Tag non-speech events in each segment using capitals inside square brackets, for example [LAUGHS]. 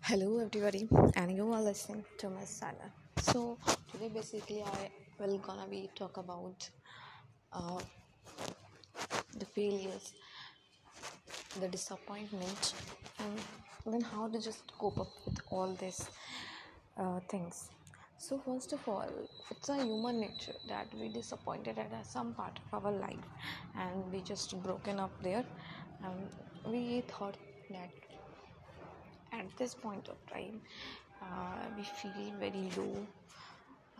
Hello, everybody, and you are listening to Miss Sana. So today, basically, I will gonna be talk about uh, the failures, the disappointment, and then how to just cope up with all these uh, things. So first of all, it's a human nature that we disappointed at some part of our life, and we just broken up there, and we thought that at this point of time uh, we feel very low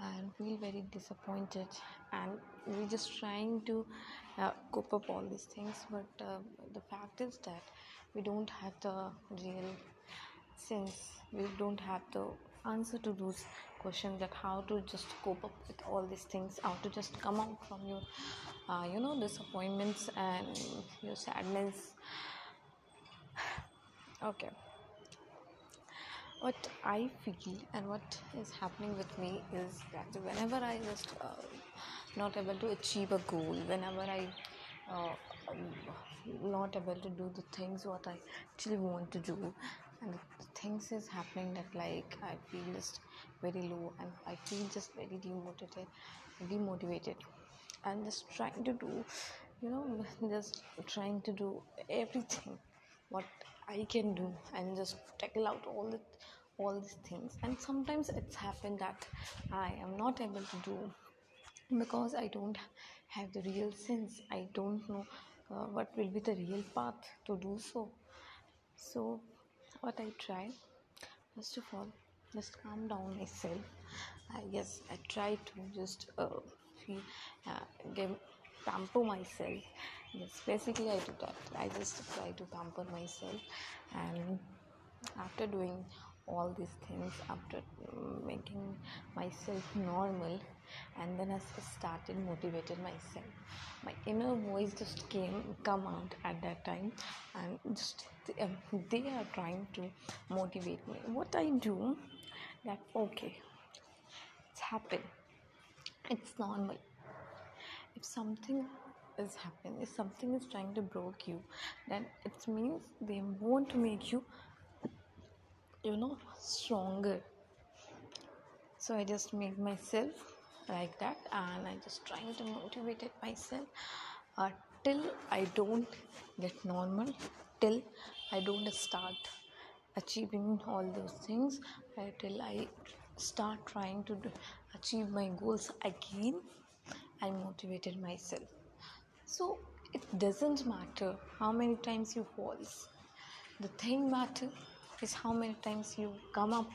and feel very disappointed and we're just trying to uh, cope up all these things but uh, the fact is that we don't have the real sense. We don't have the answer to those questions that how to just cope up with all these things how to just come out from your uh, you know disappointments and your sadness. [SIGHS] Okay what I feel and what is happening with me is that whenever I just uh, not able to achieve a goal, whenever I uh, not able to do the things what I actually want to do, and things is happening that like I feel just very low and I feel just very demotivated, demotivated, and just trying to do, you know, [LAUGHS] just trying to do everything what I can do and just tackle out all the all these things. And sometimes it's happened that I am not able to do because I don't have the real sense. I don't know uh, what will be the real path to do so. So what I try first of all just calm down myself. Uh, yes I try to just uh, feel uh, give pamper myself. Yes basically i do that. I just try to pamper myself and after doing all these things after mm, making myself normal and then i started motivated myself. My inner voice just came come out at that time and just um, they are trying to motivate me. What i do that okay it's happened. It's normal if something is happening if something is trying to broke you then it means they want to make you you know stronger. So i just make myself like that and i just trying to motivate it myself uh, till i don't get normal till i don't start achieving all those things uh, till i start trying to do, achieve my goals again I motivated myself. So it doesn't matter how many times you falls. The thing matter is how many times you come up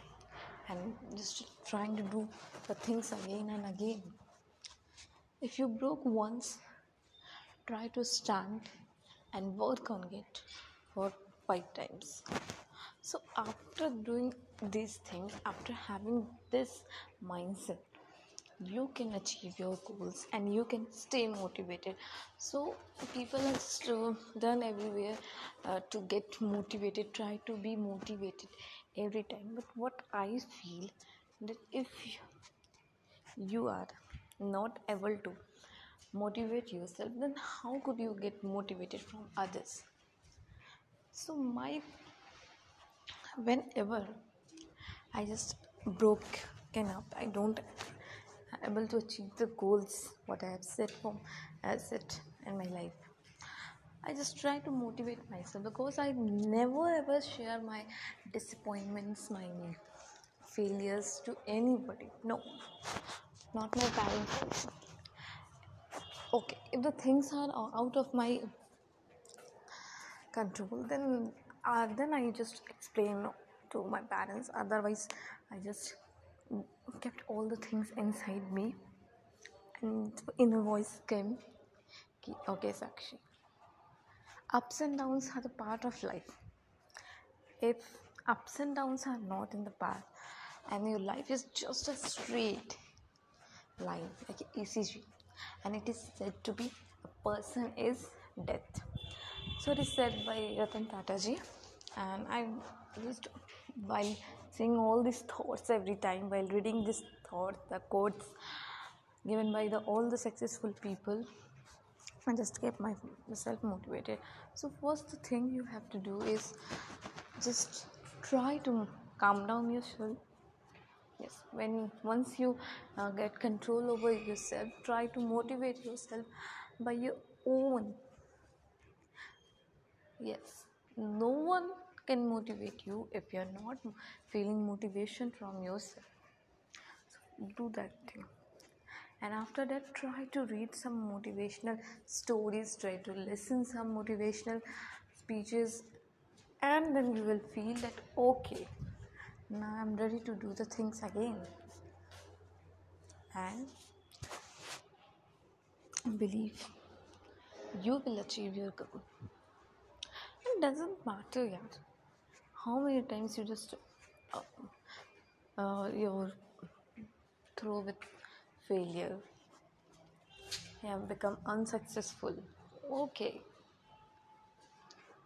and just trying to do the things again and again. If you broke once, try to stand and work on it for five times. So after doing these things, after having this mindset, you can achieve your goals and you can stay motivated. So people are just uh, done everywhere uh, to get motivated try to be motivated every time. But what i feel that if you are not able to motivate yourself then how could you get motivated from others? So my whenever i just broken up i don't able to achieve the goals what I have set for as it in my life. I just try to motivate myself because I never ever share my disappointments, my failures to anybody. No, not my parents. Okay, if the things are out of my control, then uh, then I just explain to my parents. Otherwise, I just kept all the things inside me. And inner voice came okay sakshi. Ups and downs are the part of life. If ups and downs are not in the path and your life is just a straight line like ecg and it is said to be a person is death. So it is said by ratan tata ji and i just while seeing all these thoughts every time while reading these thoughts the quotes given by the all the successful people. I just kept myself motivated. So first thing you have to do is just try to calm down yourself. Yes when once you uh, get control over yourself try to motivate yourself by your own. Yes no one can motivate you if you're not feeling motivation from yourself. So do that thing. And after that try to read some motivational stories try to listen some motivational speeches and then you will feel that okay now i'm ready to do the things again. And believe you will achieve your goal. It doesn't matter yeah how many times you just uh, uh, you're through with failure you have become unsuccessful? Okay.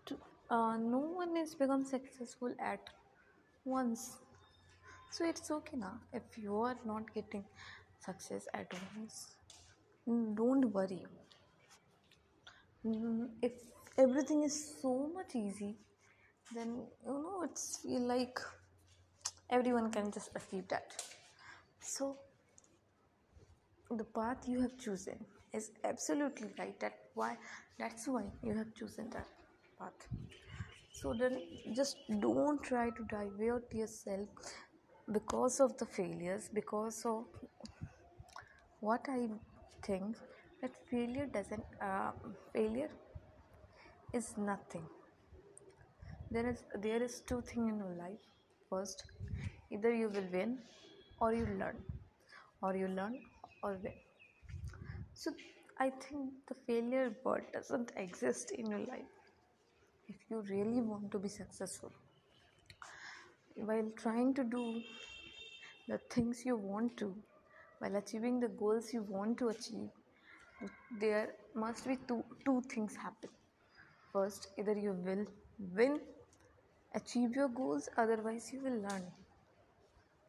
To, uh, no one has become successful at once. So it's okay now if you are not getting success at once don't worry. Mm, if everything is so much easy then you know it's feel like everyone can just achieve that. So the path you have chosen is absolutely right. That why that's why you have chosen that path. So then just don't try to divert yourself because of the failures because of what i think that failure doesn't uh, failure is nothing there is there is two things in your life. First either you will win or you learn or you learn or win. So i think the failure word doesn't exist in your life. If you really want to be successful while trying to do the things you want to while achieving the goals you want to achieve there must be two two things happen. First either you will win achieve your goals otherwise you will learn.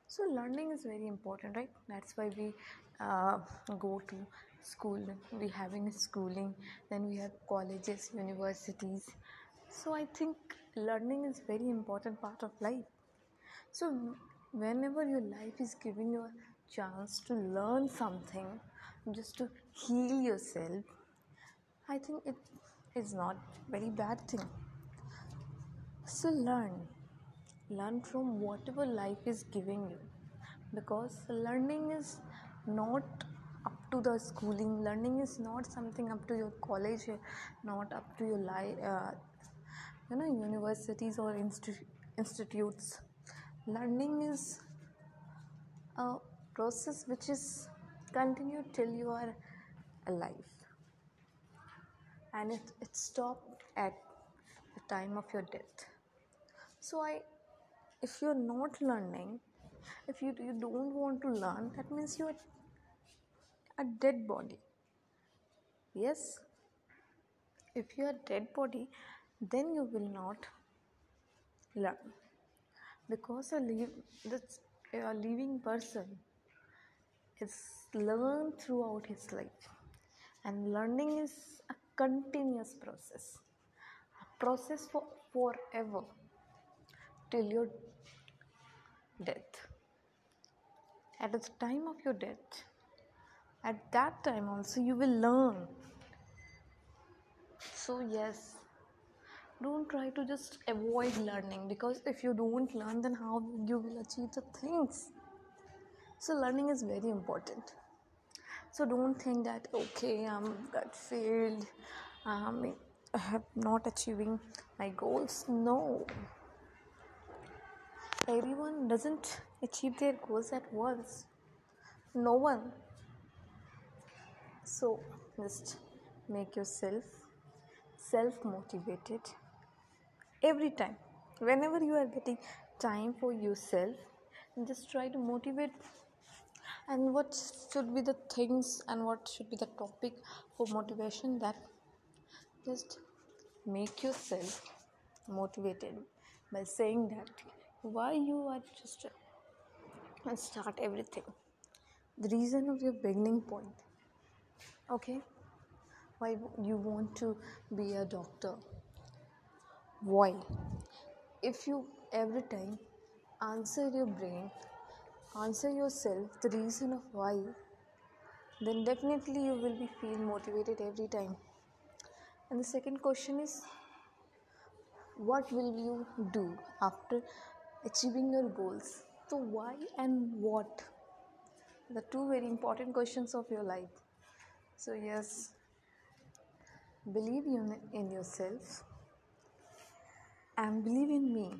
So learning is very important right? That's why we uh, go to school. We having schooling then we have colleges universities. So i think learning is very important part of life. So whenever your life is giving you a chance to learn something just to heal yourself i think it is not very bad thing so learn. Learn from whatever life is giving you. Because learning is not up to the schooling. Learning is not something up to your college not up to your life uh, you know universities or institu- institutes. Learning is a process which is continued till you are alive. And it, it stopped at the time of your death so i if you're not learning if you, you don't want to learn that means you're a dead body. Yes? If you are dead body then you will not learn. Because a, a living person is learned throughout his life. And learning is a continuous process. A process for forever till your death. At the time of your death at that time also you will learn. So yes don't try to just avoid learning because if you don't learn then how you will achieve the things? So learning is very important. So don't think that okay i'm got failed i have not achieving my goals. No everyone doesn't achieve their goals at once. No one. So just make yourself self motivated every time. Whenever you are getting time for yourself just try to motivate. And what should be the things and what should be the topic for motivation that just make yourself motivated by saying that why you are just uh, start everything. The reason of your beginning point okay? Why you want to be a doctor. Why? If you every time answer your brain answer yourself the reason of why then definitely you will be feel motivated every time. And the second question is what will you do after achieving your goals. So why and what? The two very important questions of your life. So yes believe in, yourself and believe in me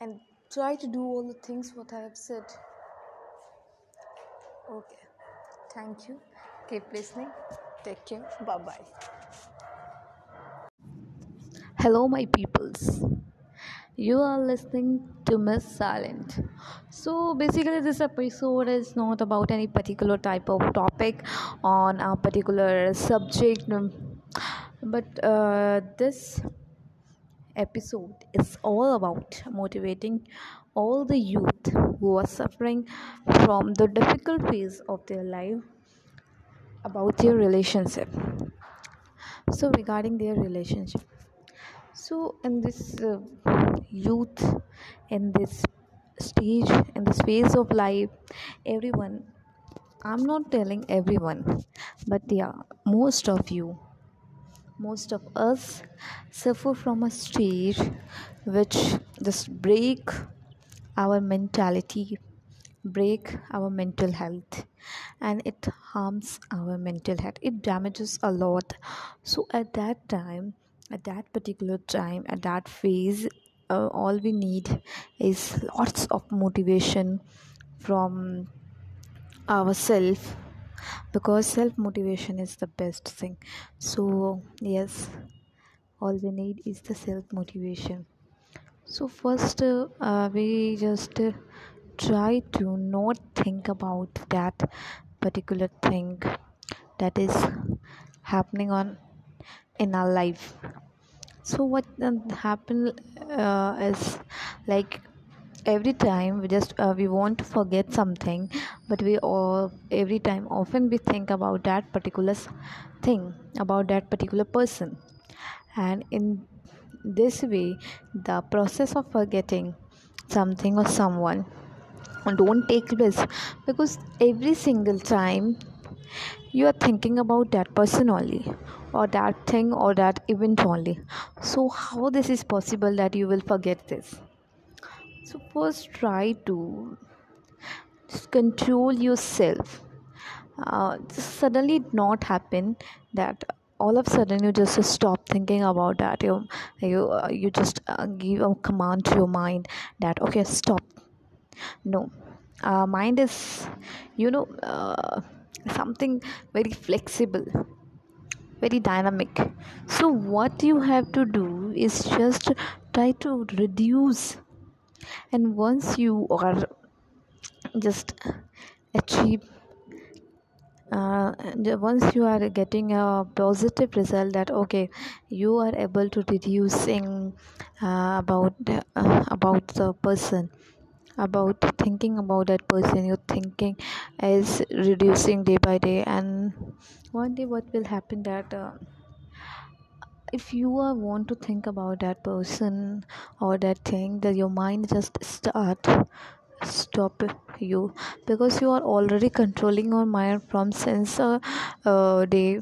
and try to do all the things what i have said. Okay. Thank you. Keep listening take care. Bye bye hello my peoples you are listening to miss silent. So basically this episode is not about any particular type of topic on a particular subject but uh, this episode is all about motivating all the youth who are suffering from the difficult phase of their life about their relationship. So regarding their relationship so in this uh, youth in this stage in this phase of life everyone i'm not telling everyone but yeah most of you most of us suffer from a stage which just break our mentality break our mental health and it harms our mental health. It damages a lot. So at that time at that particular time at that phase uh, all we need is lots of motivation from ourselves because self motivation is the best thing. So yes all we need is the self motivation so first uh, uh, we just uh, try to not think about that particular thing that is happening on in our life. So what happen uh, is like every time we just uh, we want to forget something but we all every time often we think about that particular thing about that particular person. And in this way the process of forgetting something or someone don't take place because every single time you are thinking about that person only or that thing or that event only so how this is possible that you will forget this so, first, try to control yourself. Uh, suddenly, not happen that all of a sudden you just stop thinking about that. You you uh, you just uh, give a command to your mind that okay, stop. No, uh, mind is you know uh, something very flexible very dynamic. So what you have to do is just try to reduce. And once you are just achieve uh, once you are getting a positive result that okay you are able to reducing uh, about uh, about the person about thinking about that person your thinking is reducing day by day and one day what will happen that uh, if you are want to think about that person or that thing that your mind just start stop you. Because you are already controlling your mind from a uh, day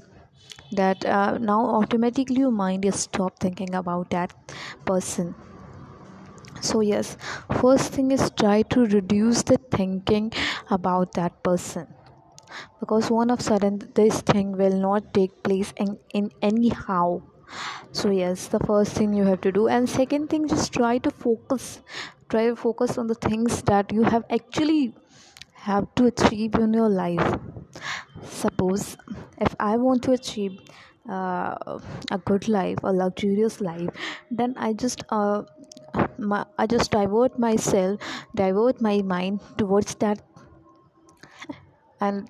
that uh, now automatically your mind is stop thinking about that person. So yes first thing is try to reduce the thinking about that person because one of sudden this thing will not take place in, in anyhow. So yes the first thing you have to do. And second thing just try to focus. Try to focus on the things that you have actually have to achieve in your life. Suppose if i want to achieve uh, a good life a luxurious life then i just uh, my, i just divert myself divert my mind towards that. And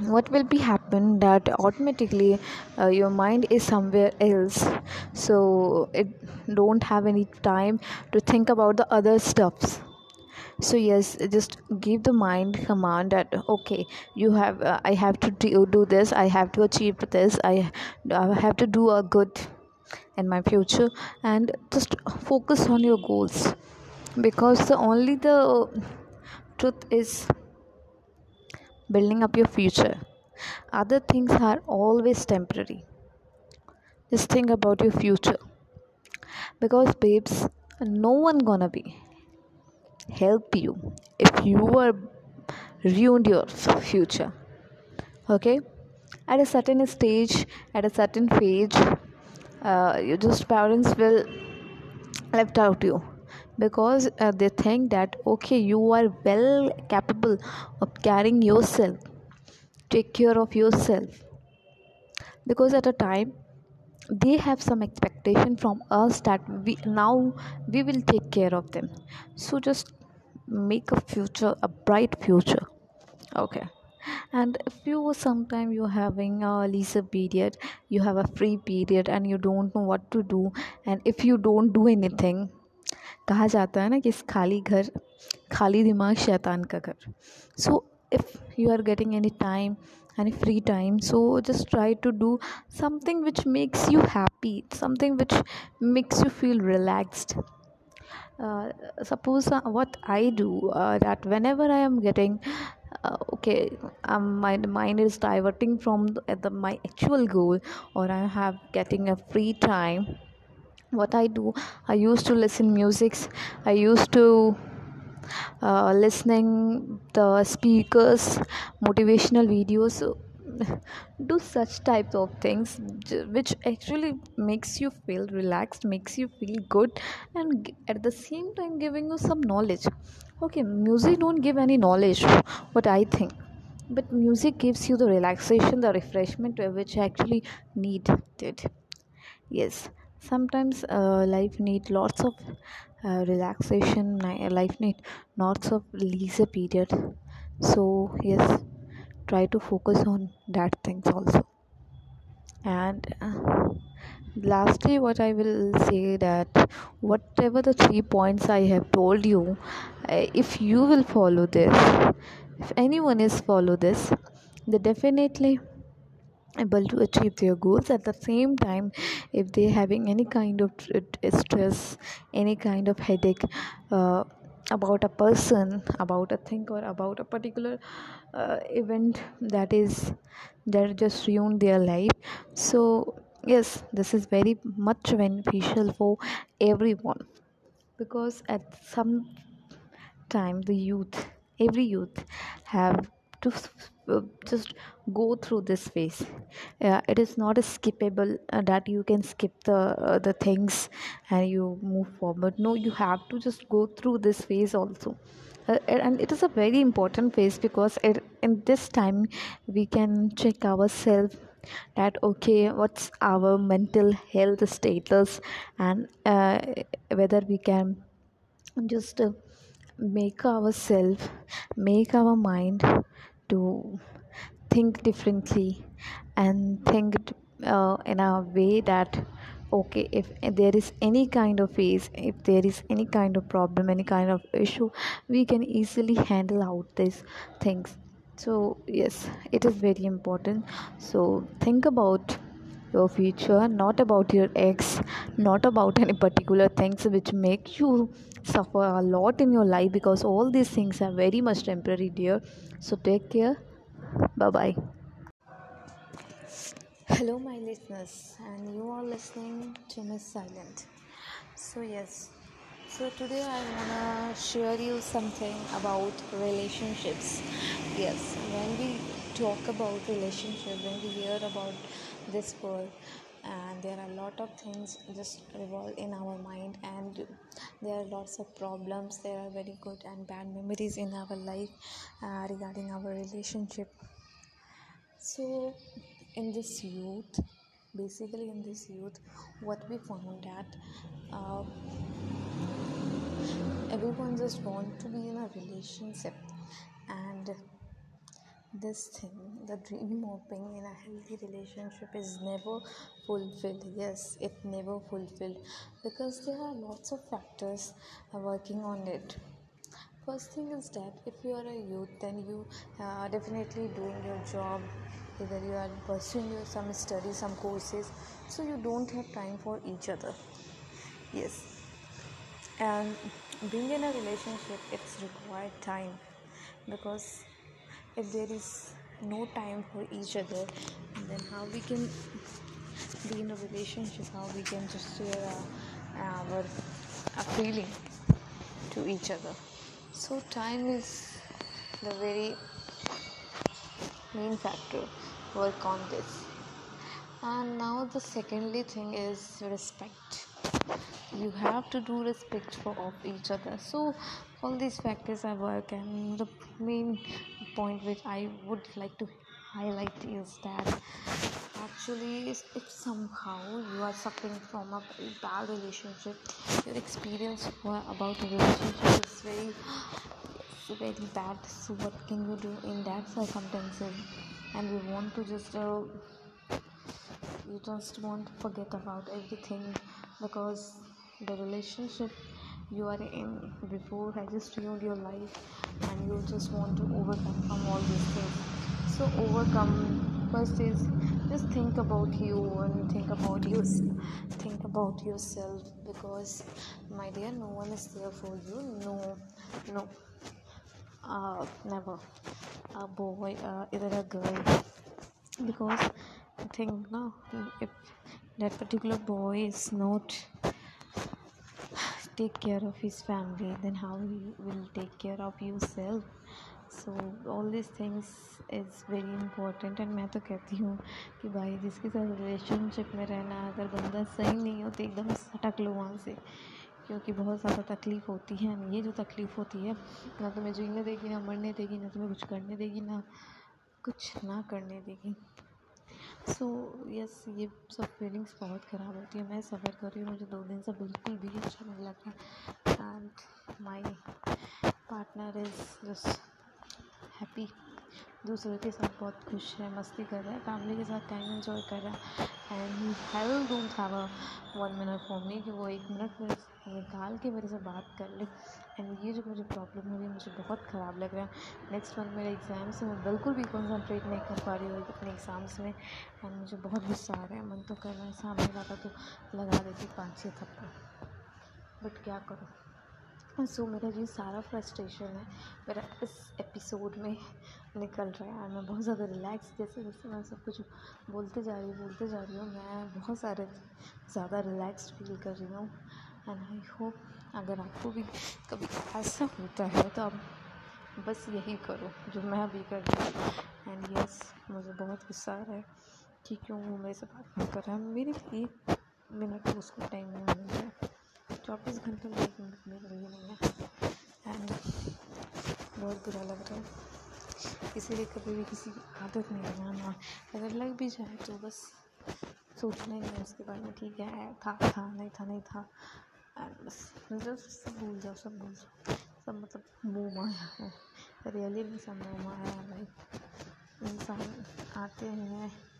what will be happen that automatically uh, your mind is somewhere else. So it don't have any time to think about the other stuffs. So yes just give the mind command that okay you have uh, i have to do, do this i have to achieve this i, I have to do a good in my future and just focus on your goals. Because the only the truth is building up your future. Other things are always temporary. Just think about your future. Because babes no one gonna be help you if you are ruined your future. Okay? At a certain stage at a certain phase uh, you just parents will left out you because uh, they think that okay you are well capable of carrying yourself. Take care of yourself. Because at a time they have some expectation from us that we now we will take care of them. So just make a future a bright future. Okay. And if you sometime you're having a leisure period you have a free period and you don't know what to do and if you don't do anything कहा जाता है ना कि इस खाली घर, खाली दिमाग शैतान का घर। So if you are getting any time any free time so just try to do something which makes you happy something which makes you feel relaxed suppose what I do that whenever I am getting okay my mind is diverting from the my actual goal और I have getting a free time what i do. I used to listen musics i used to uh, listening the speakers motivational videos. Do such types of things which actually makes you feel relaxed makes you feel good and at the same time giving you some knowledge. Okay music don't give any knowledge what i think. But music gives you the relaxation the refreshment which actually needed. Yes sometimes uh, life need lots of uh, relaxation life need lots of leisure period. So yes try to focus on that things also. And uh, lastly what i will say that whatever the three points i have told you uh, if you will follow this if anyone is follow this they definitely able to achieve their goals. At the same time if they're having any kind of stress any kind of headache uh, about a person about a thing or about a particular uh, event that is that just ruined their life. So yes this is very much beneficial for everyone because at some time the youth every youth have to uh, just go through this phase. Uh, it is not a skippable uh, that you can skip the uh, the things and you move forward. No you have to just go through this phase also. Uh, and it is a very important phase because it, in this time we can check ourselves that okay what's our mental health status and uh, whether we can just make ourselves make our mind to think differently and think uh, in a way that okay if there is any kind of phase if there is any kind of problem any kind of issue we can easily handle out these things. So yes it is very important. So think about your future not about your ex not about any particular things which make you suffer a lot in your life because all these things are very much temporary dear. So take care. Bye bye hello my listeners and you are listening to miss silent. So yes. So today i want to share you something about relationships. Yes when we talk about relationship when we hear about this world and there are a lot of things just revolve in our mind and there are lots of problems there are very good and bad memories in our life uh, regarding our relationship. So in this youth basically in this youth what we found that uh, everyone just want to be in a relationship and this thing the dream of being in a healthy relationship is never fulfilled. Yes it never fulfilled because there are lots of factors uh, working on it. First thing is that if you are a youth then you uh, are definitely doing your job either you are pursuing your some studies some courses so you don't have time for each other. Yes. And being in a relationship it's required time because if there is no time for each other then how we can be in a relationship how we can just share our, our a feeling to each other. So time is the very main factor work on this. And now the secondly thing is respect. You have to do respect for of each other. So all these factors are work and the main point which i would like to highlight is that actually if somehow you are suffering from a bad relationship your experience about relationship is very very bad. So what can you do in that circumstances? And we want to just uh, you just want to forget about everything because the relationship you are in before has just ruined your life and you just want to overcome from all these things so overcome first is just think about you and think about you think about yourself because my dear no one is there for you. No no uh, never. A boy uh, either a girl. Because I think no if that particular boy is not take care of his family then how he will take care of yourself so all this things is very important and मैं तो कहती हूँ कि भाई जिसके साथ relationship में रहना अगर बंदा सही नहीं हो तो एकदम सटक लो वहाँ से क्योंकि बहुत ज़्यादा तकलीफ़ होती है। ये जो तकलीफ़ होती है ना तुम्हें जीने देगी ना मरने देगी ना तुम्हें कुछ करने देगी ना कुछ ना करने देगी। सो so, यस yes, ये सब फीलिंग्स बहुत ख़राब होती है। मैं सफ़र कर रही हूँ मुझे दो दिन से बिल्कुल भी अच्छा नहीं लग रहा। And my partner is just happy. दूसरों के साथ बहुत खुश है, मस्ती कर रहा है, फैमिली के साथ टाइम एंजॉय कर रहा है। And he he'll don't have a one minute for me कि वो एक मिनट मेरे निकाल के मेरे से बात कर ले। एंड ये जो मुझे प्रॉब्लम हो रही है मुझे बहुत ख़राब लग रहा है। नेक्स्ट मंथ मेरे एग्ज़ाम्स है मैं बिल्कुल भी कॉन्सेंट्रेट नहीं कर पा रही हूँ अपने एग्ज़ाम्स में। एंड मुझे बहुत गुस्सा आ रहा है, मन तो कर रहा है, सामने वाला तो लगा देती पाँच छः थप्पड़। बट क्या करूँ? सो so, मेरा ये सारा फ्रस्ट्रेशन है। मेरा इस एपिसोड में निकल रहा है और मैं बहुत ज़्यादा रिलैक्स जैसे जैसे मैं सब कुछ बोलते जा रही हूँ बोलते जा रही हूँ मैं बहुत सारे ज़्यादा रिलैक्स फील कर रही हूँ। एंड आई होप अगर आपको भी कभी ऐसा होता है तो आप बस यही करो जो मैं अभी कर रही हूँ। एंड यस मुझे बहुत गुस्सा आ रहा है कि क्यों मेरे से बात नहीं कर रहा है। मेरे एक मिनट उसको टाइम नहीं मिल रहा है। चौबीस घंटे में एक मिनट मिल रही नहीं है। एंड बहुत बुरा लग रहा है। इसीलिए कभी भी किसी की आदत नहीं लगाना अगर लग भी जाए तो बस सोचना ही नहीं उसके बारे में, ठीक है, था था, नहीं था नहीं था। एंड बस मतलब सब भूल जाओ, सब भूल जाओ। सब मतलब मुँह माया है। रियली में सब मुँह माया है। इंसान आते हैं।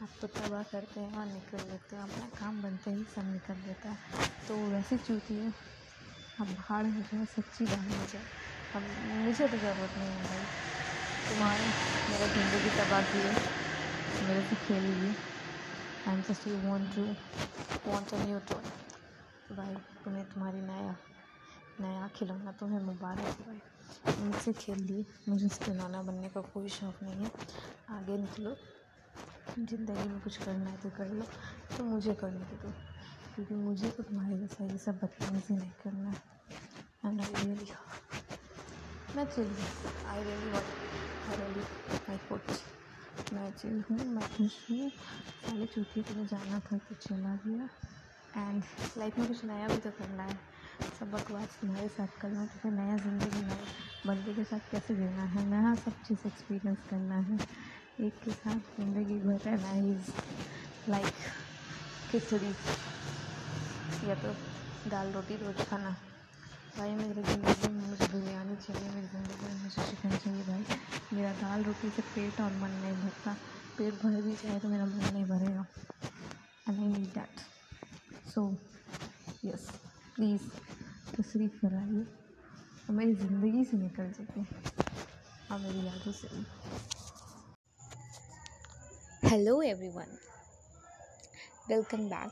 आपको तबाह करते हैं और निकल लेते हैं। अपना काम बनते ही सब निकल देता है। तो वैसे चूती है। अब भाड़ हो जाए सच्ची बात हो जाए अब मुझे तो ज़रूरत नहीं है भाई। तुम्हारे, मेरा ज़िंदगी तबाह की है। मेरे से खेल लिए I am just you want to want a new toy भाई, तुम्हें तुम्हारी नया नया खिलौना तुम्हें मुबारक भाई। मुझसे खेल लिए। मुझे खिलौना बनने का कोई शौक़ नहीं है। आगे निकलो। ज़िंदगी में कुछ करना है तो कर लो तो मुझे करने दे दो क्योंकि मुझे तो तुम्हारे जैसा ये सब बदतमीजी नहीं करना है। एंड आई रियली मैं चिल हूँ I really what I really I कुछ मैं चिल हूँ मैं खुश हूँ पहले चूती तुम्हें जाना था तो चला गया। एंड लाइफ में कुछ नया भी तो करना है। सब बकवास तुम्हारे साथ करना तो फिर नया ज़िंदगी नए बंदे के साथ कैसे जीना है? नया सब चीज़ एक्सपीरियंस करना है। एक के साथ ज़िंदगी भर इज़ लाइक खिचड़ी, या तो दाल रोटी, रोज़ खाना। भाई, मेरी ज़िंदगी में मुझे बिरयानी चाहिए, मेरी ज़िंदगी में मुझे चिकन चाहिए भाई। मेरा दाल रोटी से पेट और मन नहीं भरता। पेट भर भी जाए तो मेरा मन नहीं भरेगा। And I need that so yes please तशरीफ़ कराइए और मेरी ज़िंदगी से निकल जाइए और मेरी यादों से Hello, everyone. Welcome back.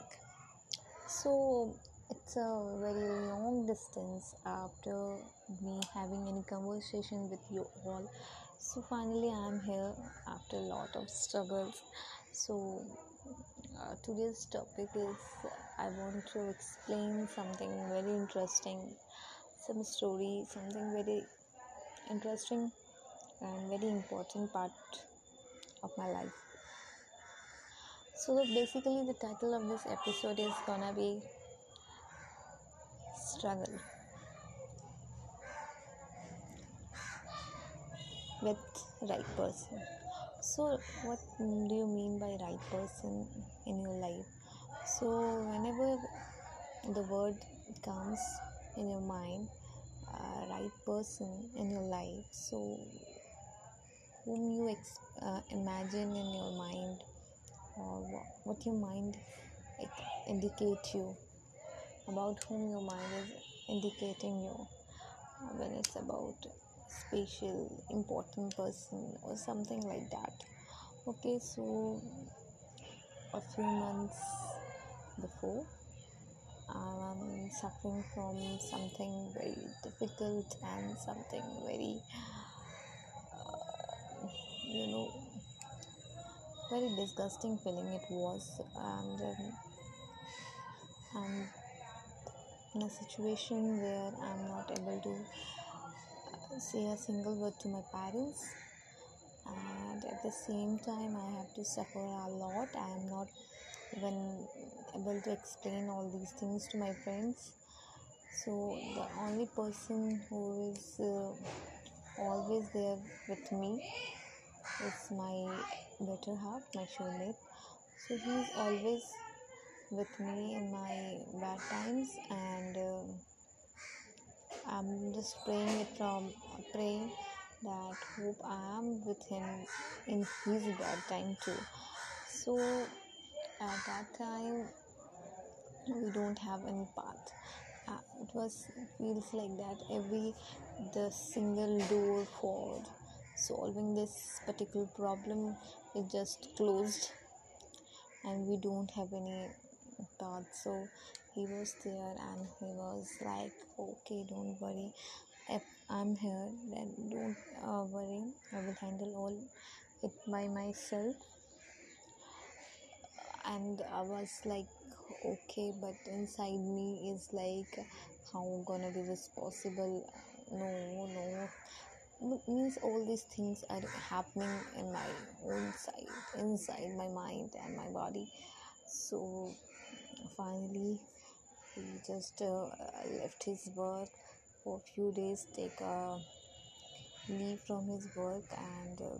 So, it's a very long distance after me having any conversation with you all. So, finally, I'm here after a lot of struggles. So, uh, today's topic is I want to explain something very interesting, some story, something very interesting and very important part of my life. So basically, the title of this episode is gonna be Struggle with Right Person. So, what do you mean by right person in your life? So, whenever the word comes in your mind, uh, right person in your life, so whom you ex- uh, imagine in your mind or what your mind it indicate you about whom your mind is indicating you uh, when it's about special important person or something like that. Okay so a few months before i'm suffering from something very difficult and something very uh, you know very disgusting feeling it was and um, i'm in a situation where i'm not able to say a single word to my parents and at the same time i have to suffer a lot. I am not even able to explain all these things to my friends. So the only person who is uh, always there with me is my better half my soulmate so he's always with me in my bad times and um i'm just praying it from praying that hope i am with him in his bad time too. So at that time we don't have any path. Uh, it was feels like that every the single door for solving this particular problem is just closed and we don't have any path so he was there and he was like okay don't worry. If i'm here then don't uh, worry. I will handle all it by myself. And i was like okay but inside me is like how gonna be this possible? No no means all these things are happening in my own side inside my mind and my body. So finally he just uh, left his work. For a few days take a leave from his work and uh,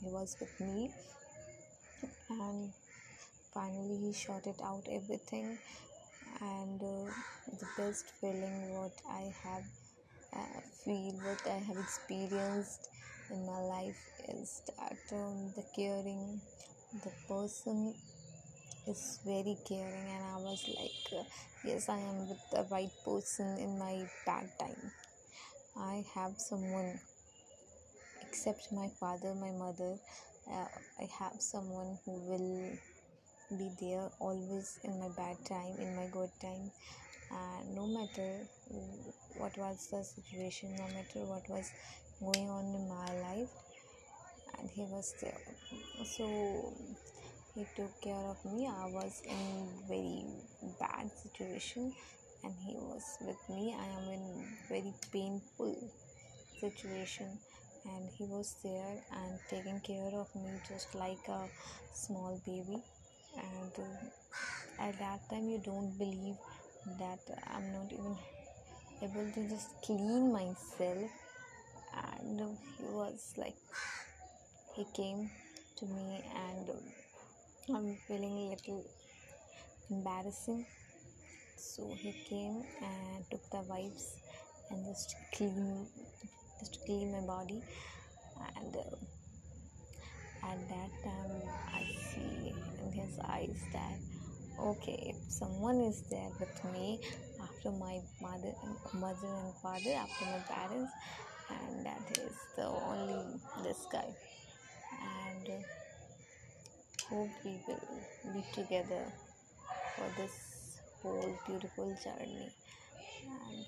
he was with me. And finally he sorted out everything. And uh, the best feeling what i have uh, feel what i have experienced in my life is that um, the caring the person is very caring and i was like uh, yes i am with the right person in my bad time. I have someone except my father my mother. Uh, i have someone who will be there always in my bad time in my good time and no matter what was the situation no matter what was going on in my life and he was there. So he took care of me. I was in very bad situation and he was with me. I am in very painful situation and he was there and taking care of me just like a small baby. And uh, at that time you don't believe that i'm not even able to just clean myself. And he was like he came to me and i'm feeling a little embarrassing. So he came and took the wipes and just clean just clean my body. And uh, at that time i see in his eyes that okay if someone is there with me after my mother mother and father after my parents and that is the only this guy and uh, hope we will be together for this whole beautiful journey. And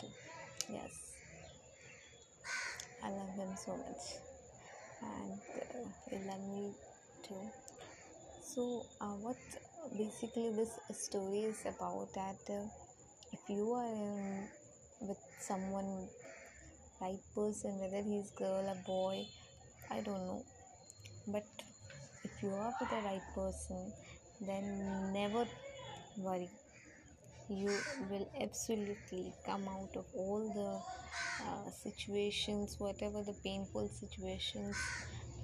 yes, I love him so much, and uh, he love me too. So, uh, what basically this story is about that uh, if you are in with someone right person whether he's girl or boy i don't know. But if you are with the right person then never worry. You will absolutely come out of all the uh, situations whatever the painful situations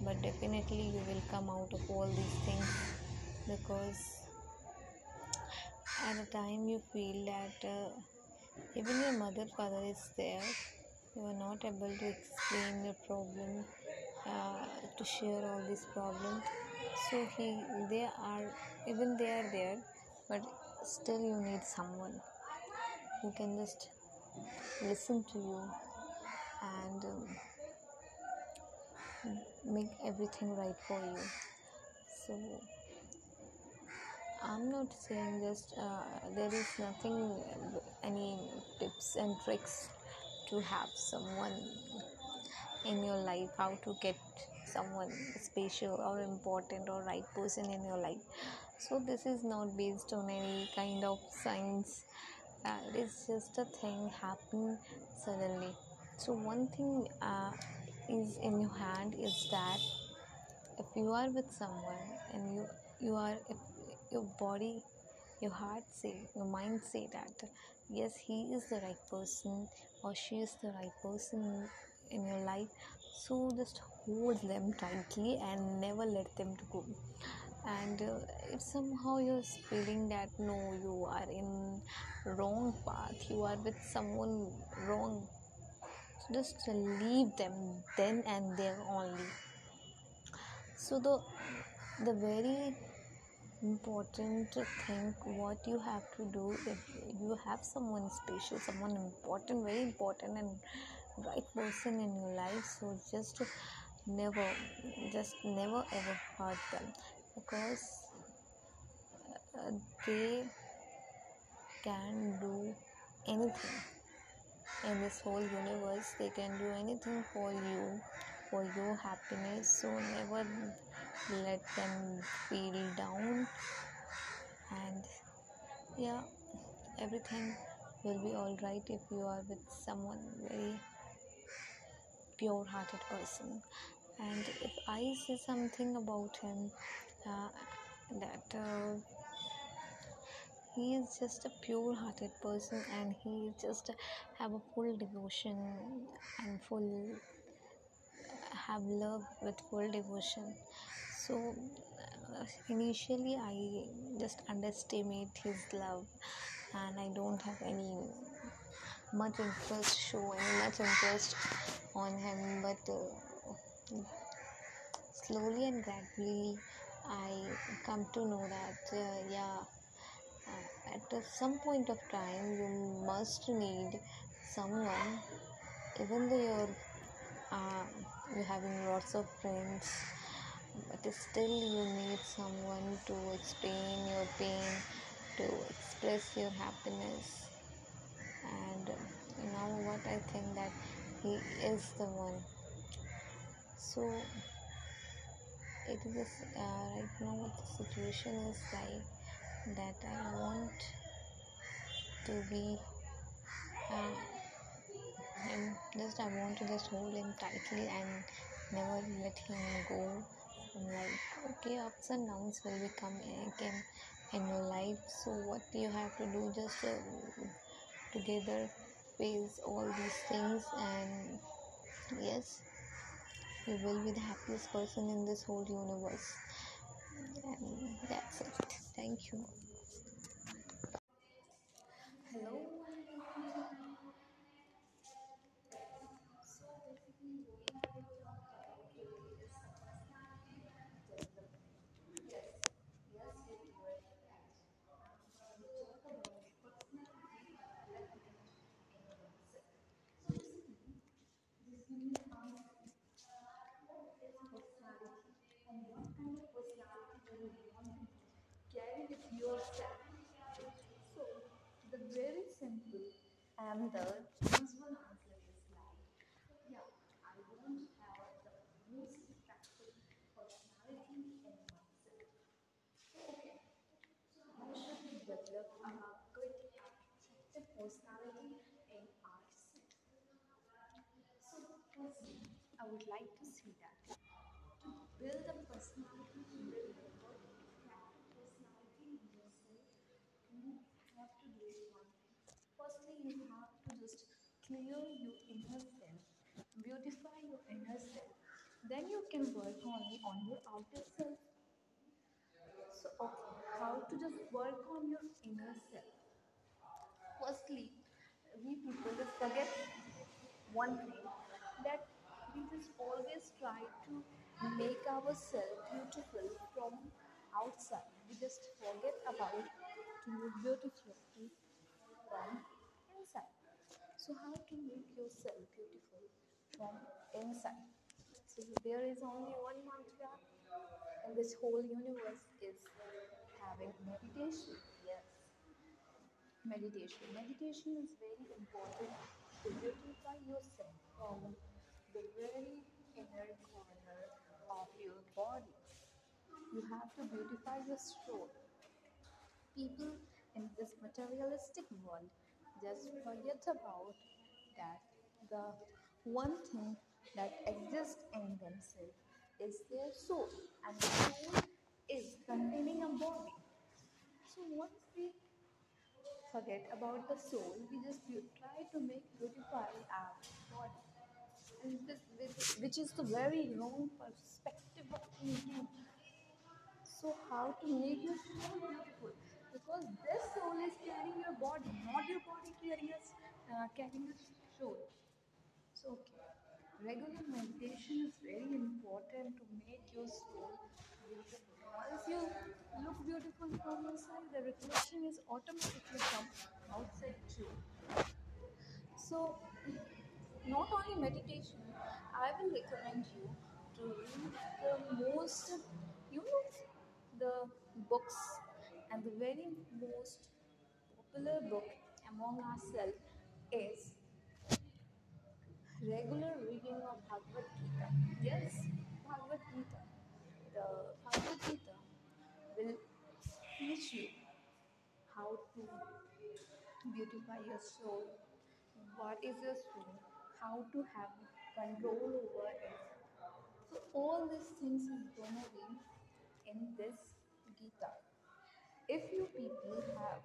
but definitely you will come out of all these things because at a time you feel that uh, even your mother father is there you are not able to explain your problem uh, to share all these problems so he they are even they are there but still you need someone who can just listen to you and um, make everything right for you. So i'm not saying just uh, there is nothing any tips and tricks to have someone in your life how to get someone special or important or right person in your life. So this is not based on any kind of science. Uh, it is just a thing happen suddenly. So one thing uh, is in your hand is that if you are with someone and you you are if your body your heart say your mind say that yes he is the right person or she is the right person in your life. So just hold them tightly and never let them to go. And uh, if somehow you're feeling that no you are in wrong path you are with someone wrong so just leave them then and there only. So the the very important thing what you have to do if you have someone special someone important very important and right person in your life. So just never just never ever hurt them because uh, they can do anything. In this whole universe they can do anything for you for your happiness. So never let them feel down and yeah everything will be all right if you are with someone very pure hearted person. And if i say something about him uh, that uh, he is just a pure hearted person and he just have a full devotion and full have love with full devotion so initially i just underestimate his love and i don't have any much interest show any much interest on him but uh, slowly and gradually i come to know that uh, yeah uh, at some point of time you must need someone even though you're uh, you're having lots of friends but still you need someone to explain your pain to express your happiness and now what? I think that he is the one. So it is uh, right now what the situation is like that i want to be uh, him just i want to just hold him tightly and never let him go Okay ups and downs will be coming again in your life. So what you have to do just uh, together face all these things? And yes you will be the happiest person in this whole universe. And that's it. Thank you and the usual answer is like, yeah, I want to have the most attractive personality in myself. Okay, so how should we develop a good attractive personality in ourselves? So firstly, I would like to see that to build a personality, to build a good attractive personality in yourself, you have to do one thing. Firstly, you have to just clear your inner self, beautify your inner self. Then you can work only on your outer self. So, okay, how to just work on your inner self? Firstly, we people just forget one thing that we just always try to make ourselves beautiful from outside. We just forget about to look beautiful from. So, how to make yourself beautiful from inside? So, there is only one mantra in this whole universe is having meditation. Yes meditation. Meditation is very important to beautify yourself from the very inner corner of your body. You have to beautify your soul. People in this materialistic world just forget about that the one thing that exists in themselves is their soul, and the soul is containing a body. So once we forget about the soul. We just try to make beautify our body, and this, which, which is the very wrong perspective of thinking. So how to make your soul beautiful? Because this soul is carrying your body, not your body uh, carrying your soul. So okay, regular meditation is very important to make your soul beautiful. Once you look beautiful from inside, the reflection is automatically come outside too. So, not only meditation, I will recommend you to read the most, you know, the books and the very most popular book among ourselves is regular reading of Bhagavad Gita. Yes, Bhagavad Gita. The Bhagavad Gita will teach you how to beautify your soul, what is your soul, how to have control over it. So all these things is gonna be in this Gita. If you people have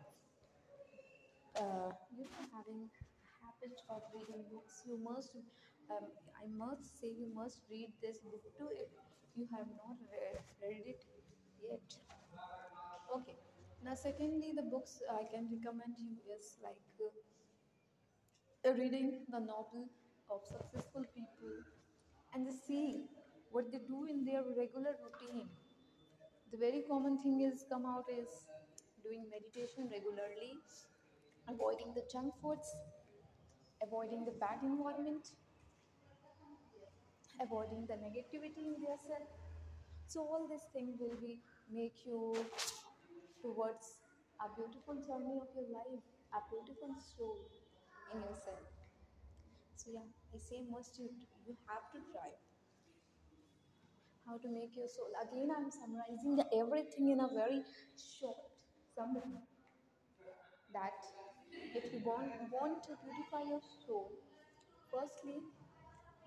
uh, you know having habit of reading books, you must um, I must say you must read this book too if you have not read, read it yet. Okay. Now, secondly, the books I can recommend you is like uh, reading the novel of successful people and just seeing what they do in their regular routine. The very common thing is come out is doing meditation regularly, avoiding the junk foods, avoiding the bad environment, avoiding the negativity in yourself. So all these things will be make you towards a beautiful journey of your life, a beautiful soul in yourself. So yeah, I say must you you have to try how to make your soul. Again, I'm summarizing everything in a very short summary. That if you want want to beautify your soul, firstly,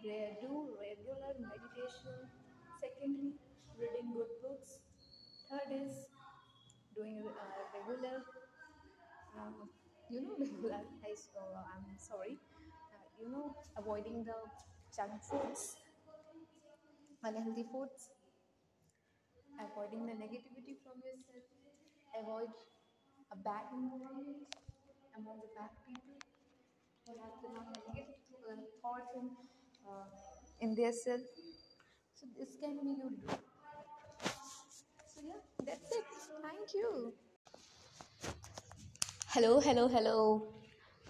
do regular meditation. Secondly, reading good books. Third is doing uh, regular um, you know [LAUGHS] regular I, so i'm sorry uh, you know avoiding the junk foods unhealthy foods. Avoiding the negativity from yourself. Avoid a bad environment among the bad people. Who have the negative uh, thoughts in, uh, in their self? So this can be you do so yeah that's it. Thank you. Hello, hello, hello,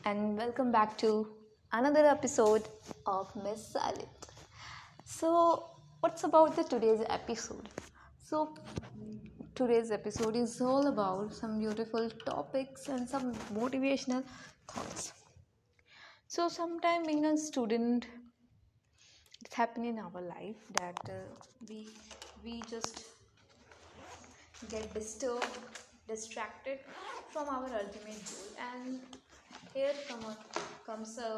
and welcome back to another episode of Miss Silent. So, what's about the today's episode? So, today's episode is all about some beautiful topics and some motivational thoughts. so sometime being a student it's happened in our life that uh, we we just get disturbed distracted from our ultimate goal and here come a, comes a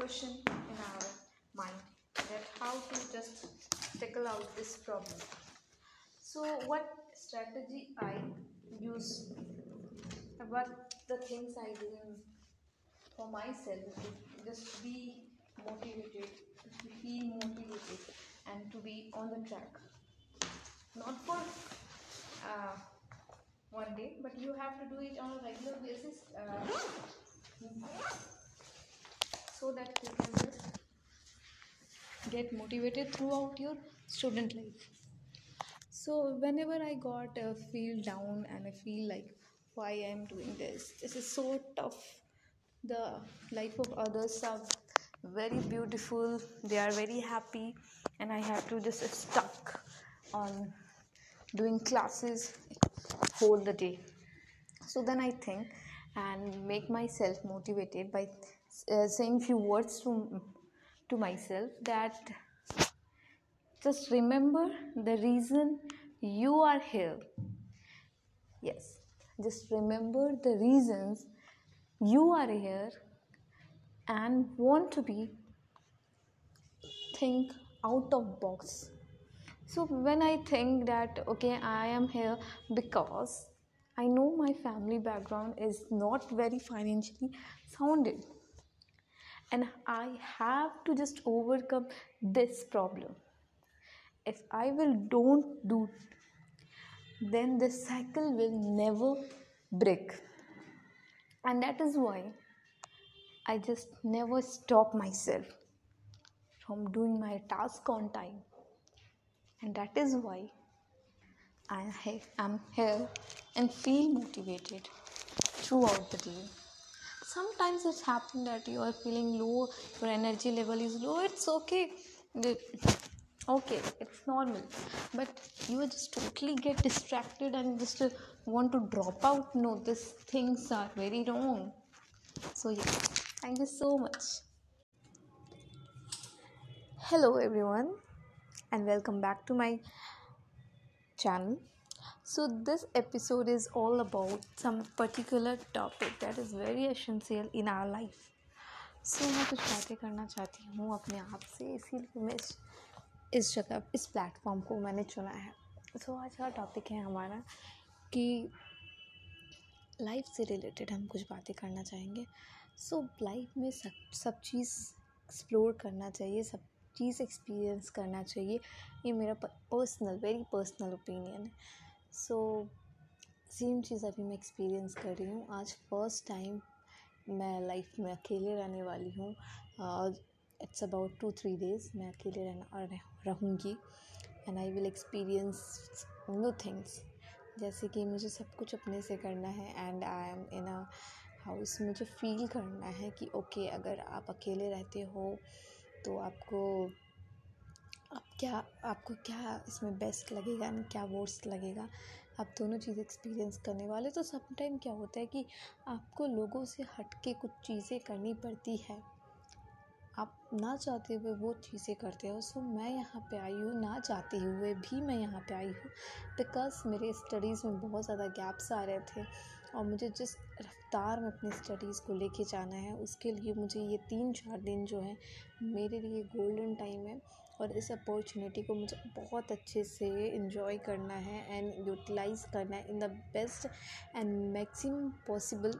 question in our mind that how to just tackle out this problem. So what strategy i use? What the things i do for myself to just be motivated to motivated and to be on the track. Not for uh, one day but you have to do it on a regular basis uh, so that you can get motivated throughout your student life. So whenever i got uh, feel down and i feel like why i'm doing this? This is so tough. The life of others are very beautiful. They are very happy. And i have to just stuck on doing classes whole the day. So then i think and make myself motivated by uh, saying few words to to myself that just remember the reason you are here. Yes just remember the reasons you are here and want to be think out of box. So when i think that okay i am here because i know my family background is not very financially sounded and i have to just overcome this problem. If i will don't do then the cycle will never break. And that is why I just never stop myself from doing my task on time, and that is why I am here and feel motivated throughout the day. Sometimes it's happened that you are feeling low, your energy level is low. It's okay, okay, it's normal, but you just totally get distracted and just want to drop out. No, these things are very wrong. So yeah Thank you so much. Hello, everyone, and welcome back to my channel. So, this episode is all about some particular topic that is very essential in our life. So so, मैं कुछ बातें करना चाहती हूँ अपने आप से इसीलिए मैं इस जगह इस प्लेटफॉर्म को मैंने चुना है। सो so, आज का टॉपिक है हमारा कि लाइफ से रिलेटेड हम कुछ बातें करना चाहेंगे। सो so, लाइफ में सब सब चीज़ एक्सप्लोर करना चाहिए सब चीज़ एक्सपीरियंस करना चाहिए। ये मेरा पर्सनल वेरी पर्सनल ओपिनियन है। सो सेम चीज़ अभी मैं एक्सपीरियंस कर रही हूँ। आज फ़र्स्ट टाइम मैं लाइफ में अकेले रहने वाली हूँ। It's about two three days मैं अकेले रहना रहूँगी। And I will experience new things जैसे कि मुझे सब कुछ अपने से करना है and I am in a house मुझे फील करना है कि ओके okay, अगर आप अकेले रहते हो तो आपको आप क्या आपको क्या इसमें बेस्ट लगेगा एंड क्या वर्स्ट लगेगा? आप दोनों चीज़ें एक्सपीरियंस करने वाले तो सब टाइम क्या होता है कि आपको लोगों से हट के कुछ चीज़ें करनी पड़ती है। आप ना चाहते हुए वो चीज़ें करते हो सो मैं यहाँ पे आई हूँ, ना चाहते हुए भी मैं यहाँ पे आई हूँ। बिकॉज़ मेरे स्टडीज़ में बहुत ज़्यादा गैप्स आ रहे थे और मुझे जिस रफ्तार में अपनी स्टडीज़ को लेके जाना है, उसके लिए मुझे ये तीन चार दिन जो है, मेरे लिए गोल्डन टाइम है। और इस अपॉर्चुनिटी को मुझे बहुत अच्छे से इन्जॉय करना है एंड यूटिलाइज़ करना है in the best and maximum possible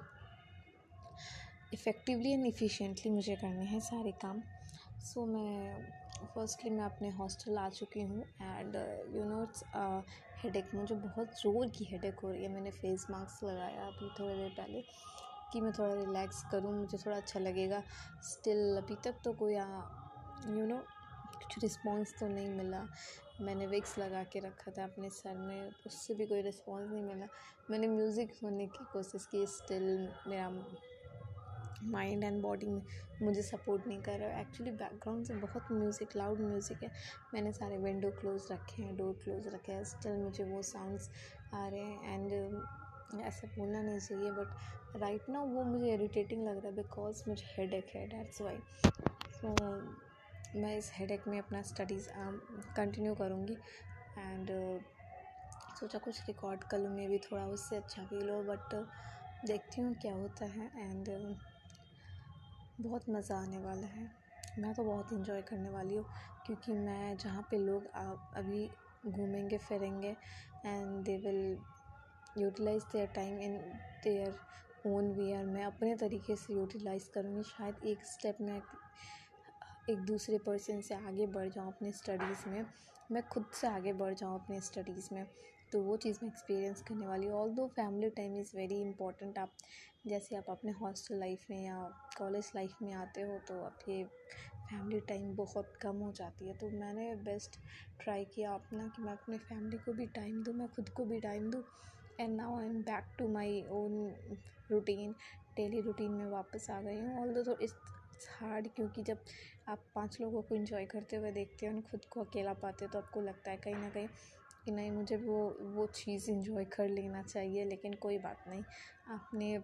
effectively and efficiently मुझे करने हैं सारे काम। सो so, मैं फर्स्टली मैं अपने हॉस्टल आ चुकी हूँ and you know it's headache मुझे बहुत ज़ोर की हेडेक हो रही है। मैंने फेस मास्क लगाया अभी थोड़ी देर पहले कि मैं थोड़ा रिलैक्स करूँ मुझे थोड़ा अच्छा लगेगा। स्टिल अभी तक तो कोई यू नो कुछ रिस्पॉन्स तो नहीं मिला। मैंने विक्स लगा के रखा था अपने सर में, उससे भी कोई रिस्पॉन्स नहीं मिला। मैंने म्यूज़िक सुनने की कोशिश की स्टिल मेरा माइंड एंड बॉडी में मुझे सपोर्ट नहीं कर रहा। एक्चुअली बैकग्राउंड से बहुत म्यूज़िक लाउड म्यूज़िक है। मैंने सारे विंडो क्लोज रखे हैं डोर क्लोज रखे हैं। स्टिल मुझे वो साउंड्स आ रहे हैं एंड ऐसा बोलना नहीं चाहिए बट राइट ना वो मुझे इरिटेटिंग लग रहा है बिकॉज़ मुझे हेड एक है डैट्स वाई सो मैं इस हेड में अपना स्टडीज़ कंटिन्यू करूँगी। एंड सोचा कुछ रिकॉर्ड कर लूँ मे भी थोड़ा उससे अच्छा फील हो बट देखती हूँ क्या होता है। एंड बहुत मज़ा आने वाला है। मैं तो बहुत इन्जॉय करने वाली हूँ, क्योंकि मैं जहाँ पे लोग अभी घूमेंगे, फिरेंगे and they will utilize their time in their own way और मैं अपने तरीके से यूटिलाइज़ करूँगी। शायद एक स्टेप में एक दूसरे पर्सन से आगे बढ़ जाऊँ अपनी स्टडीज़ में, मैं खुद से आगे बढ़ जाऊँ अपने स्टडीज़ में तो वो चीज़ मैं एक्सपीरियंस करने वाली although family time is very important आप जैसे आप अपने हॉस्टल लाइफ में या कॉलेज लाइफ में आते हो तो आपके फैमिली टाइम बहुत कम हो जाती है। तो मैंने बेस्ट ट्राई किया अपना कि मैं अपने फैमिली को भी टाइम दूँ, मैं खुद को भी टाइम दूँ। And now I am back to my own routine daily routine में वापस आ गई हूँ। ऑल दो इस हार्ड क्योंकि जब आप पाँच लोगों को इन्जॉय करते हुए देखते हैं हो खुद को अकेला पाते हो तो आपको लगता है कहीं ना कहीं कि नहीं, मुझे वो वो चीज़ इन्जॉय कर लेना चाहिए, लेकिन कोई बात नहीं। आपने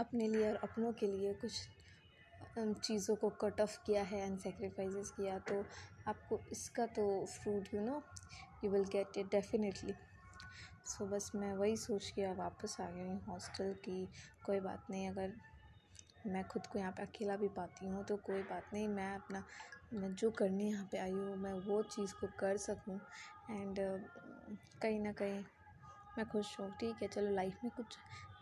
अपने लिए और अपनों के लिए कुछ चीज़ों को कट ऑफ़ किया है एंड सेक्रीफाइसेस किया तो आपको इसका तो fruit you know you will get it definitely so बस मैं वही सोच के वापस आ गई हूँ हॉस्टल की। कोई बात नहीं, अगर मैं खुद को यहाँ पे अकेला भी पाती हूँ तो कोई बात नहीं, मैं अपना, मैं जो करने यहाँ पे आई हूँ, मैं वो चीज़ को कर सकूँ। एंड, कहीं ना कहीं मैं खुश हूँ, ठीक है, चलो लाइफ में कुछ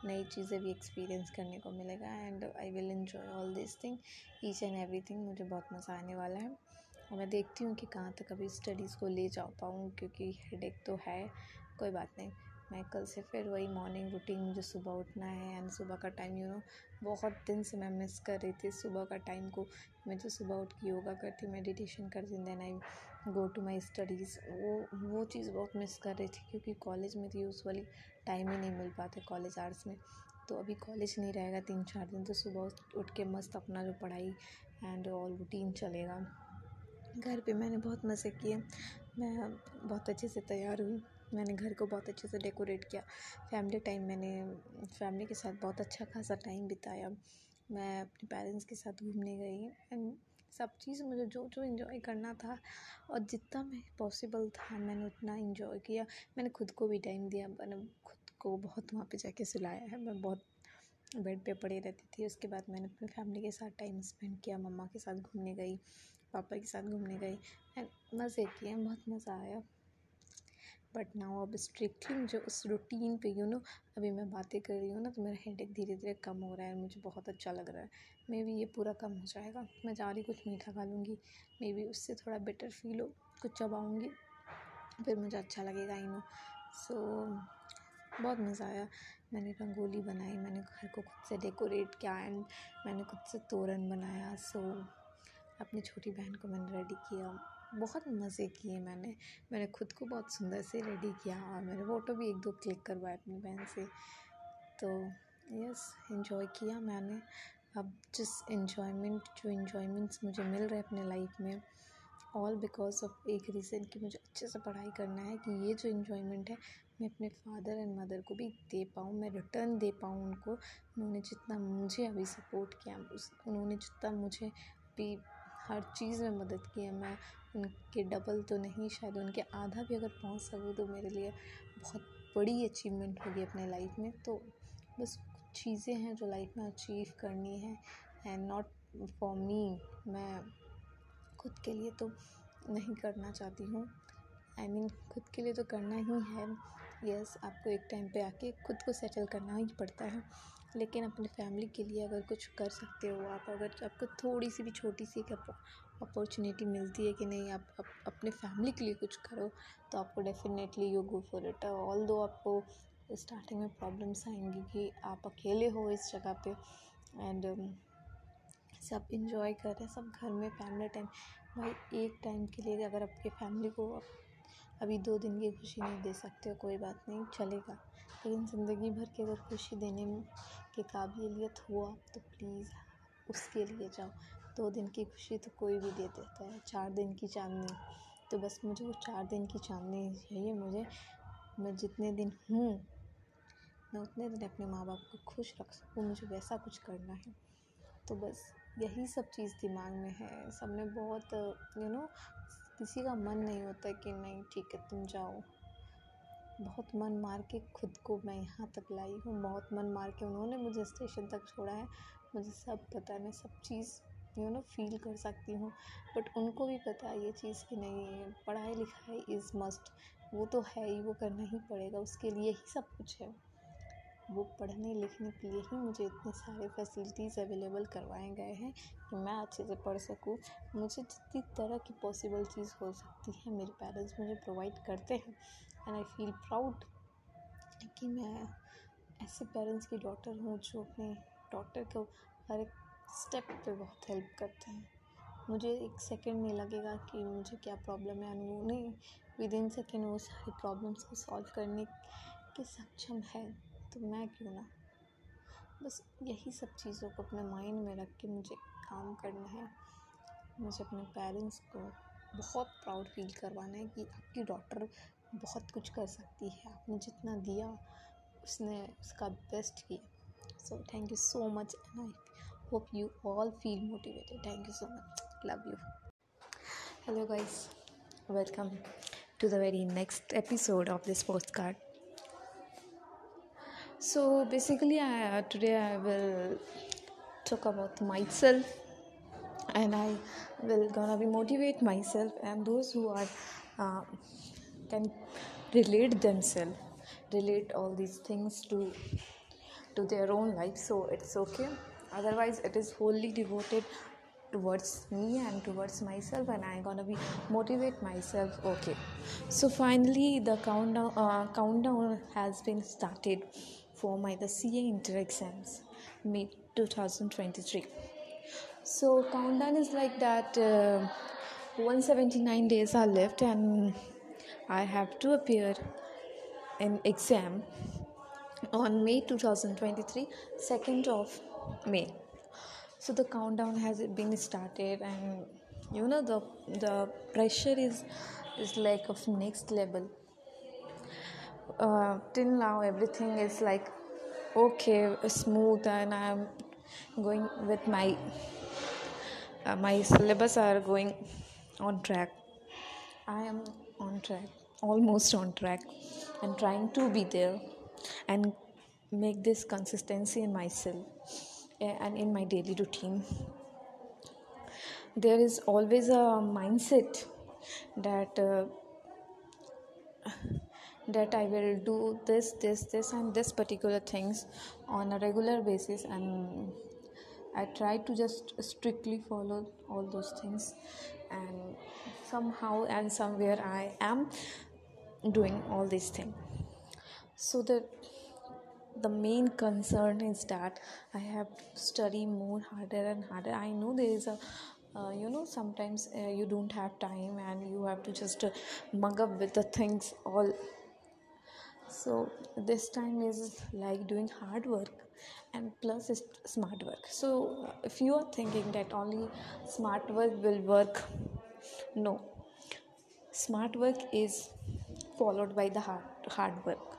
नई चीज़ें भी एक्सपीरियंस करने को मिलेगा। And I will enjoy all this thing each and every thing मुझे बहुत मज़ा आने वाला है। और मैं देखती हूँ कि कहाँ तक अभी स्टडीज़ को ले जा पाऊँ, क्योंकि हेड तो है, कोई बात नहीं। मैं कल से फिर वही मॉर्निंग रूटीन मुझे सुबह उठना है एंड सुबह का टाइम यू नो बहुत दिन से मैं मिस कर रही थी सुबह का टाइम को। मैं जो सुबह उठ के योगा करती मेडिटेशन करती then I go to my studies वो वो चीज़ बहुत मिस कर रही थी क्योंकि कॉलेज में थी तो यूज़ुअली टाइम ही नहीं मिल पाते कॉलेज आर्ट्स में। तो अभी कॉलेज नहीं रहेगा तीन चार दिन तो सुबह उठ के मस्त अपना जो पढ़ाई एंड ऑल रूटीन चलेगा। घर पे मैंने बहुत मज़े किए, मैं बहुत अच्छे से तैयार हुई। मैंने घर को बहुत अच्छे से डेकोरेट किया। फैमिली टाइम मैंने, फैमिली के साथ बहुत अच्छा खासा टाइम बिताया। मैं अपने पेरेंट्स के साथ घूमने गई एंड सब चीज़ मुझे जो जो इन्जॉय करना था और जितना मैं पॉसिबल था मैंने उतना इन्जॉय किया। मैंने खुद को भी टाइम दिया। मैंने खुद को बहुत वहाँ पे जाके सुलाया है। मैं बहुत बेड पे पड़ी रहती थी। उसके बाद मैंने अपनी फैमिली के साथ टाइम स्पेंड किया। मम्मा के साथ घूमने गई, पापा के साथ घूमने गई एंड मज़े किए। बहुत मज़ा आया। बट नाउ अब स्ट्रिक्टली जो उस रूटीन पे यू नो अभी मैं बातें कर रही हूँ ना तो मेरा हेड धीरे धीरे कम हो रहा है मुझे बहुत अच्छा लग रहा है। मे बी ये पूरा कम हो जाएगा। मैं जा रही कुछ मीठा खा लूँगी। मे बी उससे थोड़ा बेटर फील हो, कुछ चबाऊँगी, फिर मुझे अच्छा लगेगा आई नो सो बहुत मज़ा आया। मैंने रंगोली बनाई, मैंने घर को खुद से डेकोरेट किया एंड मैंने खुद से तोरण बनाया। सो अपनी छोटी बहन को मैंने रेडी किया। बहुत मज़े किए मैंने। मैंने खुद को बहुत सुंदर से रेडी किया और मैंने फ़ोटो भी एक दो क्लिक करवाए अपनी बहन से। तो यस इन्जॉय किया मैंने। अब जिस इन्जॉयमेंट जो इन्जॉयमेंट्स मुझे मिल रहे अपने लाइफ में ऑल बिकॉज़ ऑफ़ एक रीज़न कि मुझे अच्छे से पढ़ाई करना है कि ये जो इन्जॉयमेंट है, मैं अपने फादर एंड मदर को भी दे पाऊँ, मैं रिटर्न दे पाऊँ उनको। उन्होंने जितना मुझे अभी सपोर्ट किया, उस, उन्होंने जितना मुझे अभी हर चीज़ में मदद की है। मैं उनके डबल तो नहीं शायद उनके आधा भी अगर पहुँच सकूँ तो मेरे लिए बहुत बड़ी अचीवमेंट होगी अपने लाइफ में। तो बस कुछ चीज़ें हैं जो लाइफ में अचीव करनी है एंड नॉट फॉर मी मैं खुद के लिए तो नहीं करना चाहती हूँ। आई मीन खुद के लिए तो करना ही है। यस yes, आपको एक टाइम पे आके खुद को सेटल करना ही पड़ता है। लेकिन अपने फैमिली के लिए अगर कुछ कर सकते हो आप अगर आपको थोड़ी सी भी छोटी सी एक अपॉर्चुनिटी मिलती है कि नहीं आप, आप अपने फैमिली के लिए कुछ करो तो आपको definitely you go for it although आपको स्टार्टिंग में प्रॉब्लम्स आएँगी कि आप अकेले हो इस जगह पे एंड um, सब इन्जॉय कर रहे हैं सब घर में फैमिली टाइम भाई एक टाइम के लिए अगर आपके फैमिली को अभी दो दिन की खुशी नहीं दे सकते हो कोई बात नहीं चलेगा. लेकिन ज़िंदगी भर की अगर खुशी देने के काबिलियत हुआ तो प्लीज़ उसके लिए जाओ। दो दिन की खुशी तो कोई भी दे देता है, चार दिन की चांदनी। तो बस मुझे वो चार दिन की चांदनी चाहिए मुझे। मैं जितने दिन हूँ, मैं उतने दिन अपने माँ बाप को खुश रख सकूँ, मुझे वैसा कुछ करना है। तो बस यही सब चीज़ दिमाग में है। सब में बहुत यू नो किसी का मन नहीं होता कि नहीं, ठीक है, तुम जाओ। बहुत मन मार के खुद को मैं यहाँ तक लाई हूँ, बहुत मन मार के उन्होंने मुझे स्टेशन तक छोड़ा है। मुझे सब पता है, मैं सब चीज़ यू नो फील कर सकती हूँ। बट उनको भी पता है ये चीज़ कि नहीं, पढ़ाई लिखाई इज़ मस्ट वो तो है ही, वो करना ही पड़ेगा, उसके लिए ही सब कुछ है। वो पढ़ने लिखने के लिए ही मुझे इतने सारे फैसिलिटीज़ अवेलेबल करवाए गए हैं कि मैं अच्छे से पढ़ सकूँ। मुझे जितनी तरह की पॉसिबल चीज़ हो सकती है, मेरे पेरेंट्स मुझे प्रोवाइड करते हैं। एंड आई फील प्राउड कि मैं ऐसे पेरेंट्स की डॉटर हूँ जो अपने डॉटर को हर एक स्टेप पे बहुत हेल्प करते हैं। मुझे एक सेकंड नहीं लगेगा कि मुझे क्या प्रॉब्लम है। उन्होंने विद इन सेकेंड वो सारी प्रॉब्लम्स को सॉल्व करने के सक्षम है तो मैं क्यों ना? बस यही सब चीज़ों को अपने माइंड में रख के मुझे काम करना है। मुझे अपने पेरेंट्स को बहुत प्राउड फील करवाना है कि आपकी डॉटर बहुत कुछ कर सकती है। आपने जितना दिया उसने उसका बेस्ट किया। So thank you so much and I hope you all feel motivated thank you so much love you hello guys welcome to the very next episode of this postcard so basically I, uh, today i will talk about myself and i will gonna be motivate myself and those who are uh, can relate themselves relate all these things to to their own life so it's okay. Otherwise it is wholly devoted towards me and towards myself and i'm gonna be motivate myself okay. So finally the countdown uh, countdown has been started for my the CA inter exams mid 2023 so countdown is like that uh, 179 days are left and I have to appear in exam on May 2023 2nd of May. So the countdown has been started and you know the the pressure is is like of next level. Uh, till now everything is like okay smooth and i'm going with my uh, my syllabus are going on track. I am on track almost on track and trying to be there and make this consistency in myself eh, and in my daily routine. There is always a mindset that uh, that I will do this, this, this, and this particular things on a regular basis, and I try to just strictly follow all those things, and somehow and somewhere I am doing all these things. So the the main concern is that I have to study more harder and harder. I know there is a uh, you know sometimes uh, you don't have time and you have to just uh, mug up with the things all so this time is like doing hard work and plus is smart work so if you are thinking that only smart work will work no smart work is followed by the hard hard work.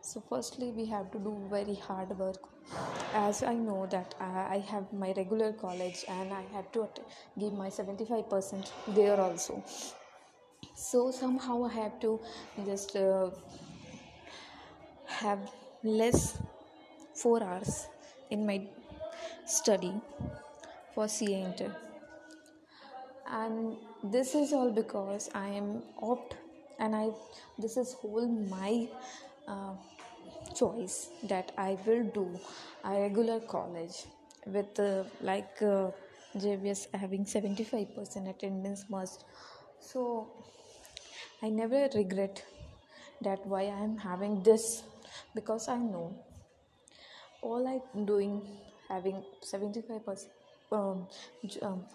So firstly we have to do very hard work. As i know that i have my regular college and i have to give my 75% there also. So somehow i have to just uh, have less 4 hours in my study for CA Inter. And this is all because I am opt and I this is whole my uh, choice that I will do a regular college with uh, like uh, JVS having 75% attendance must. So I never regret that why I am having this because I know all I'm doing having 75% um, um,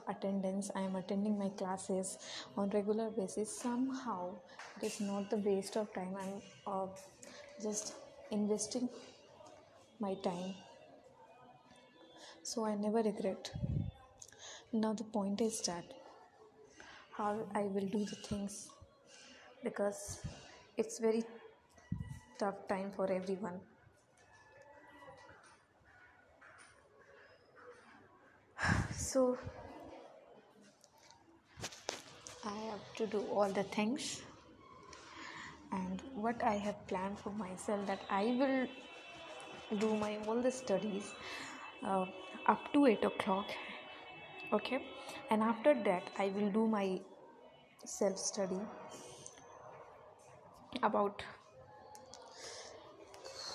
attendance i am attending my classes on regular basis. Somehow it is not the waste of time. I'm uh, just investing my time. So i never regret. Now the point is that how i will do the things because it's very tough time for everyone so I have to do all the things. And what I have planned for myself that I will do my all the studies uh, up to 8 o'clock okay? And after that I will do my self study about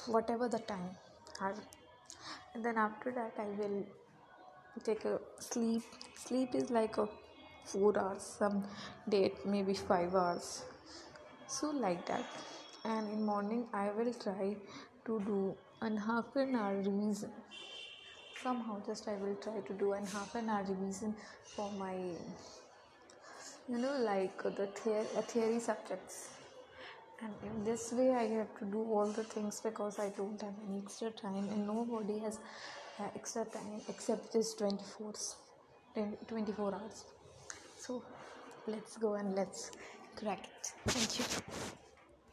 whatever the time and then after that I will take a sleep. Sleep is like a four hours some date maybe five hours. So like that. And in morning i will try to do an half an hour revision. Somehow just i will try to do an half an hour revision for my you know like the theory, uh, theory subjects. And in this way i have to do all the things because i don't have any extra time and nobody has uh, extra time except this 24 24 hours. So let's go and let's crack it thank you